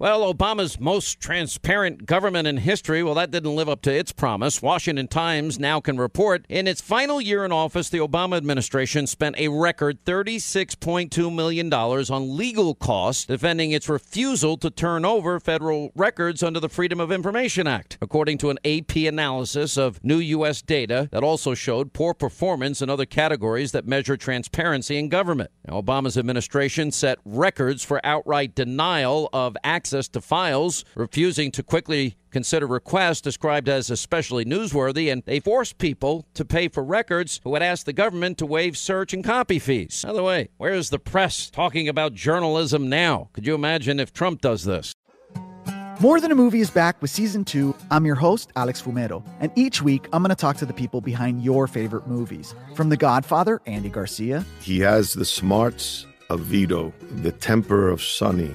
Well, Obama's most transparent government in history, well, that didn't live up to its promise. Washington Times now can report in its final year in office, the Obama administration spent a record $36.2 million on legal costs defending its refusal to turn over federal records under the Freedom of Information Act, according to an AP analysis of new U.S. data that also showed poor performance in other categories that measure transparency in government. Now, Obama's administration set records for outright denial of access access to files, refusing to quickly consider requests described as especially newsworthy, and they forced people to pay for records who had asked the government to waive search and copy fees. By the way, where's the press talking about journalism now? Could you imagine if Trump does this? More Than a Movie is back with season two. I'm your host, Alex Fumero, and each week I'm going to talk to the people behind your favorite movies. From The Godfather, Andy Garcia. He has the smarts of Vito, the temper of Sonny